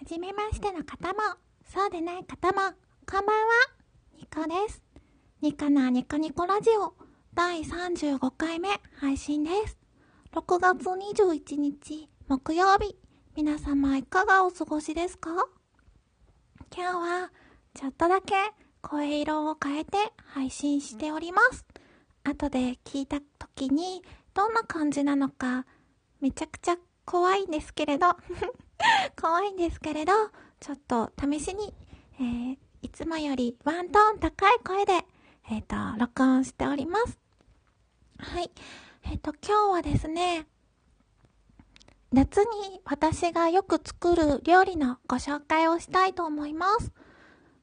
はじめましての方も、そうでない方も、こんばんは、ニコです。ニカなニコニコラジオ、第35回目配信です。6月21日、木曜日、皆様いかがお過ごしですか？今日は、ちょっとだけ声色を変えて配信しております。後で聞いた時に、どんな感じなのか、めちゃくちゃ怖いんですけれど 怖いんですけれど、ちょっと試しに、えー、いつもよりワントーン高い声で、えっ、ー、と、録音しております。はい。えっ、ー、と、今日はですね、夏に私がよく作る料理のご紹介をしたいと思います。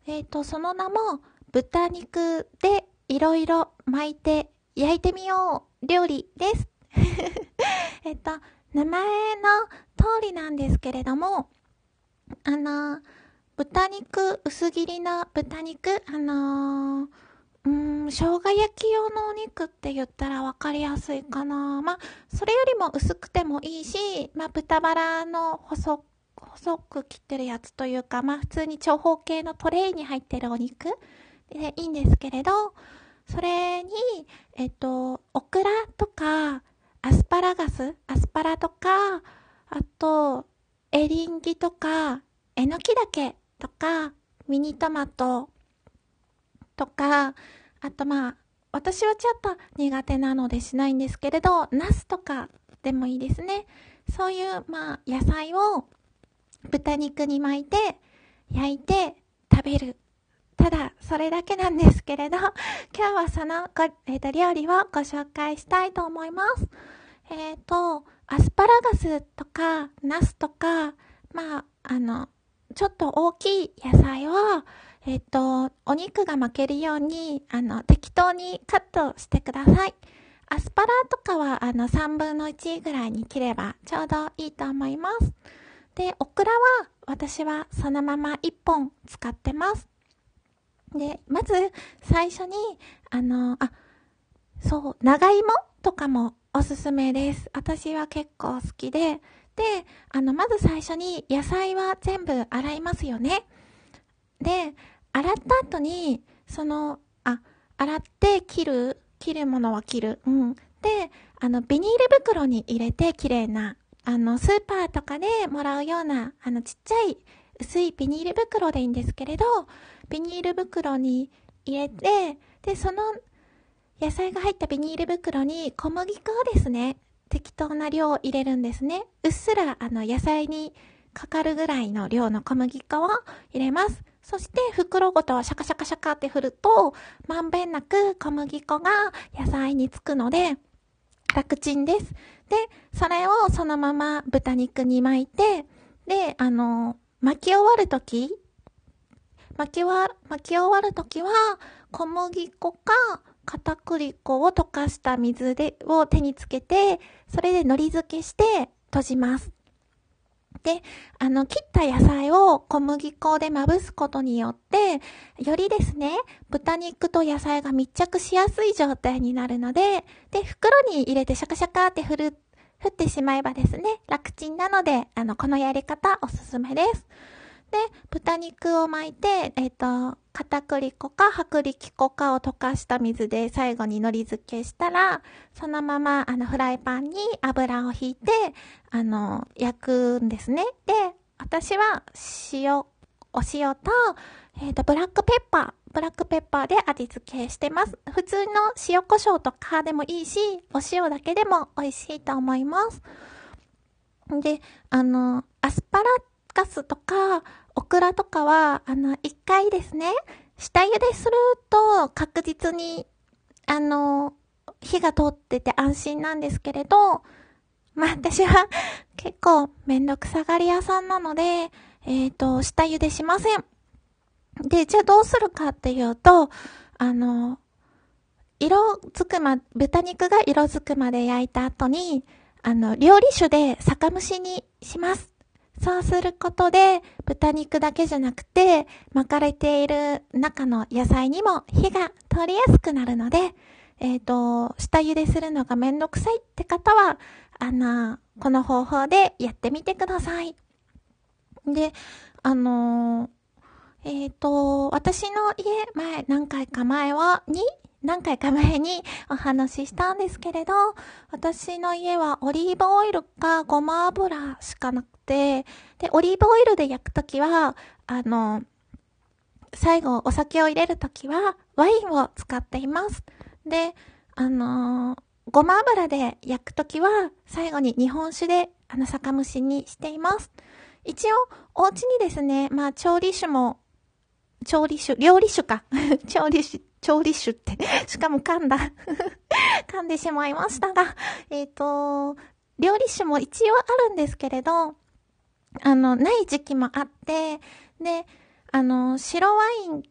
えっ、と、その名も、豚肉でいろいろ巻いて焼いてみよう料理です。えっと、名前の通りなんですけれども、あの、豚肉、薄切りの豚肉、あのー、うーん、生姜焼き用のお肉って言ったらわかりやすいかな。まあ、それよりも薄くてもいいし、まあ、豚バラの細、細く切ってるやつというか、まあ、普通に長方形のトレイに入ってるお肉でいいんですけれど、それに、えっと、オクラとか、アスパラガス、アスパラとか、あと、エリンギとか、えのきだけとか、ミニトマトとか、あとまあ、私はちょっと苦手なのでしないんですけれど、ナスとかでもいいですね。そういう、まあ、野菜を豚肉に巻いて、焼いて食べる。ただ、それだけなんですけれど、今日はそのご、えーと、料理をご紹介したいと思います。えっ、ー、と、アスパラガスとか、ナスとか、まあ、あの、ちょっと大きい野菜を、えっ、ー、と、お肉が巻けるように、あの、適当にカットしてください。アスパラとかは、あの、3分の1ぐらいに切ればちょうどいいと思います。で、オクラは、私はそのまま1本使ってます。で、まず、最初に、あの、あ、そう、長芋とかもおすすめです。私は結構好きで、で、あの、まず最初に野菜は全部洗いますよね。で、洗った後に、その、あ、洗って切る、切るものは切る。うん。で、あの、ビニール袋に入れて綺麗な、あの、スーパーとかでもらうような、あの、ちっちゃい、薄いビニール袋でいいんですけれど、ビニール袋に入れて、で、その野菜が入ったビニール袋に小麦粉をですね、適当な量を入れるんですね。うっすらあの野菜にかかるぐらいの量の小麦粉を入れます。そして袋ごとシャカシャカシャカって振ると、まんべんなく小麦粉が野菜につくので、楽ちんです。で、それをそのまま豚肉に巻いて、で、あの、巻き終わるとき、巻き終わ、巻き終わるときは、小麦粉か片栗粉を溶かした水で、を手につけて、それで海苔漬けして閉じます。で、あの、切った野菜を小麦粉でまぶすことによって、よりですね、豚肉と野菜が密着しやすい状態になるので、で、袋に入れてシャカシャカって振る、振ってしまえばですね、楽ちんなので、あの、このやり方おすすめです。で、豚肉を巻いて、えっ、ー、と、片栗粉か薄力粉かを溶かした水で最後に海苔漬けしたら、そのまま、あの、フライパンに油を引いて、あの、焼くんですね。で、私は塩、お塩と、えっ、ー、と、ブラックペッパー、ブラックペッパーで味付けしてます。普通の塩胡椒とかでもいいし、お塩だけでも美味しいと思います。で、あの、アスパラカスとか、オクラとかは、あの、一回ですね、下茹ですると確実に、あの、火が通ってて安心なんですけれど、まあ私は 結構めんどくさがり屋さんなので、えっ、ー、と、下茹でしません。で、じゃあどうするかっていうと、あの、色づくま、豚肉が色づくまで焼いた後に、あの、料理酒で酒蒸しにします。そうすることで、豚肉だけじゃなくて、巻かれている中の野菜にも火が通りやすくなるので、えっ、ー、と、下茹でするのがめんどくさいって方は、あの、この方法でやってみてください。で、あの、えっ、ー、と、私の家、前、何回か前は、に、何回か前にお話ししたんですけれど、私の家はオリーブオイルかごま油しかなくて、で、オリーブオイルで焼くときは、あの、最後お酒を入れるときはワインを使っています。で、あの、ごま油で焼くときは最後に日本酒であの酒蒸しにしています。一応、お家にですね、まあ調理酒も、調理酒、料理酒か。調理酒、調理酒って、しかも噛んだ 噛んでしまいましたが、えっ、ー、と、料理酒も一応あるんですけれど、あの、ない時期もあって、で、あの、白ワイン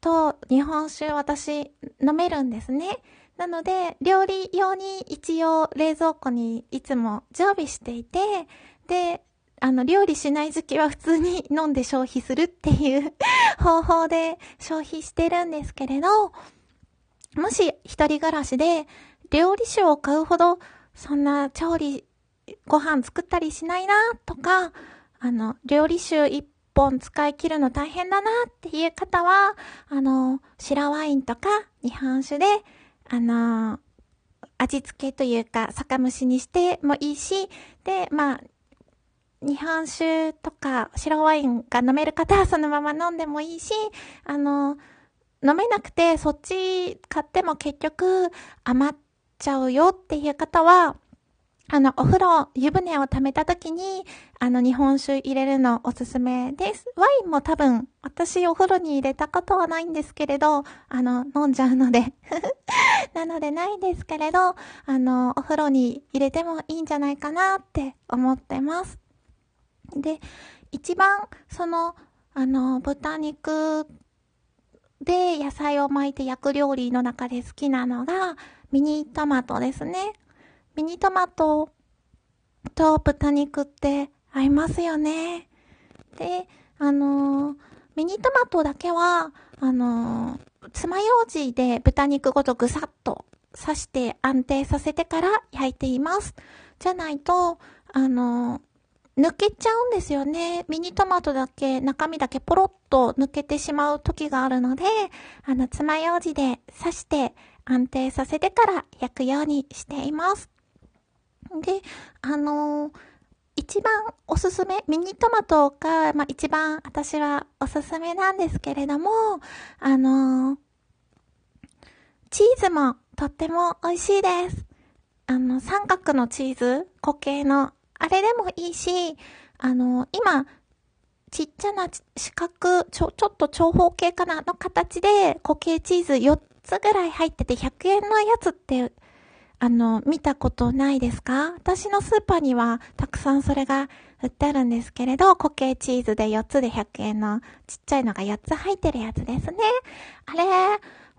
と日本酒私飲めるんですね。なので、料理用に一応冷蔵庫にいつも常備していて、で、あの、料理しない時期は普通に飲んで消費するっていう 方法で消費してるんですけれど、もし一人暮らしで料理酒を買うほどそんな調理、ご飯作ったりしないなとか、あの、料理酒一本使い切るの大変だなっていう方は、あの、白ワインとか日本酒で、あの、味付けというか、酒蒸しにしてもいいし、で、まあ、日本酒とか白ワインが飲める方はそのまま飲んでもいいし、あの、飲めなくてそっち買っても結局余っちゃうよっていう方は、あの、お風呂、湯船を溜めた時に、あの、日本酒入れるのおすすめです。ワインも多分、私お風呂に入れたことはないんですけれど、あの、飲んじゃうので なのでないんですけれど、あの、お風呂に入れてもいいんじゃないかなって思ってます。で、一番、その、あの、豚肉で野菜を巻いて焼く料理の中で好きなのが、ミニトマトですね。ミニトマトと豚肉って合いますよね。で、あのー、ミニトマトだけは、あのー、爪楊枝で豚肉ごとぐさっと刺して安定させてから焼いています。じゃないと、あのー、抜けちゃうんですよね。ミニトマトだけ、中身だけポロッと抜けてしまう時があるので、あの、爪楊枝で刺して安定させてから焼くようにしています。で、あのー、一番おすすめ、ミニトマトが、まあ、一番私はおすすめなんですけれども、あのー、チーズもとっても美味しいです。あの、三角のチーズ、固形の、あれでもいいし、あの、今、ちっちゃな四角、ちょ、ちょっと長方形かなの形で固形チーズ4つぐらい入ってて100円のやつってあの、見たことないですか？私のスーパーにはたくさんそれが売ってあるんですけれど、固形チーズで4つで100円のちっちゃいのが4つ入ってるやつですね。あれ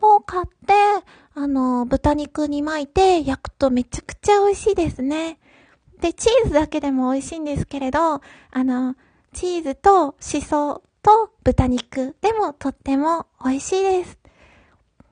を買って、あの、豚肉に巻いて焼くとめちゃくちゃ美味しいですね。で、チーズだけでも美味しいんですけれど、あの、チーズとシソと豚肉でもとっても美味しいです。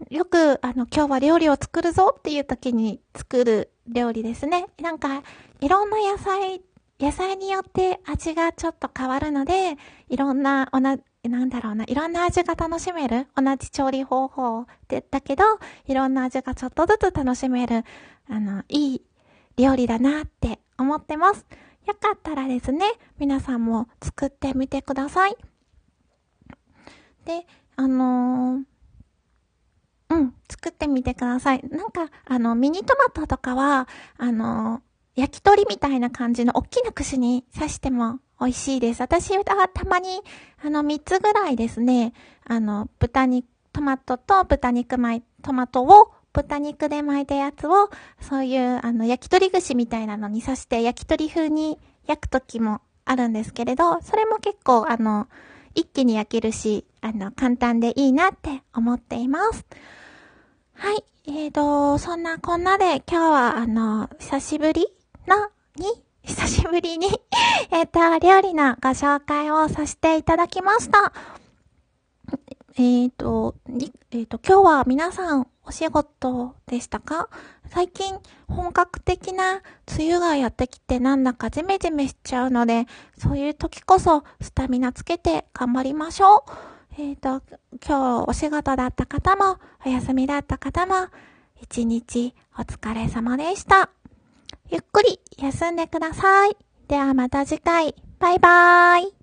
よく、あの、今日は料理を作るぞっていう時に作る料理ですね。なんか、いろんな野菜、野菜によって味がちょっと変わるので、いろんな、おな、なんだろうな、いろんな味が楽しめる。同じ調理方法で、だけど、いろんな味がちょっとずつ楽しめる、あの、いい料理だなって思ってます。よかったらですね、皆さんも作ってみてください。で、あのーうん、作ってみてください。なんか、あの、ミニトマトとかは、あの、焼き鳥みたいな感じの大きな串に刺しても美味しいです。私はたまに、あの、3つぐらいですね、あの、豚肉、トマトと豚肉巻い、トマトを豚肉で巻いたやつを、そういう、あの、焼き鳥串みたいなのに刺して、焼き鳥風に焼くときもあるんですけれど、それも結構、あの、一気に焼けるし、あの、簡単でいいなって思っています。はい。えーと、そんなこんなで今日はあの、久しぶりのに、久しぶりに えっと、料理のご紹介をさせていただきました。えっ、ー、と、えっ、ー、と、今日は皆さんお仕事でしたか？最近本格的な梅雨がやってきてなんだかジメジメしちゃうので、そういう時こそスタミナつけて頑張りましょう。えっ、ー、と、今日お仕事だった方も、お休みだった方も、一日お疲れ様でした。ゆっくり休んでください。ではまた次回。バイバーイ。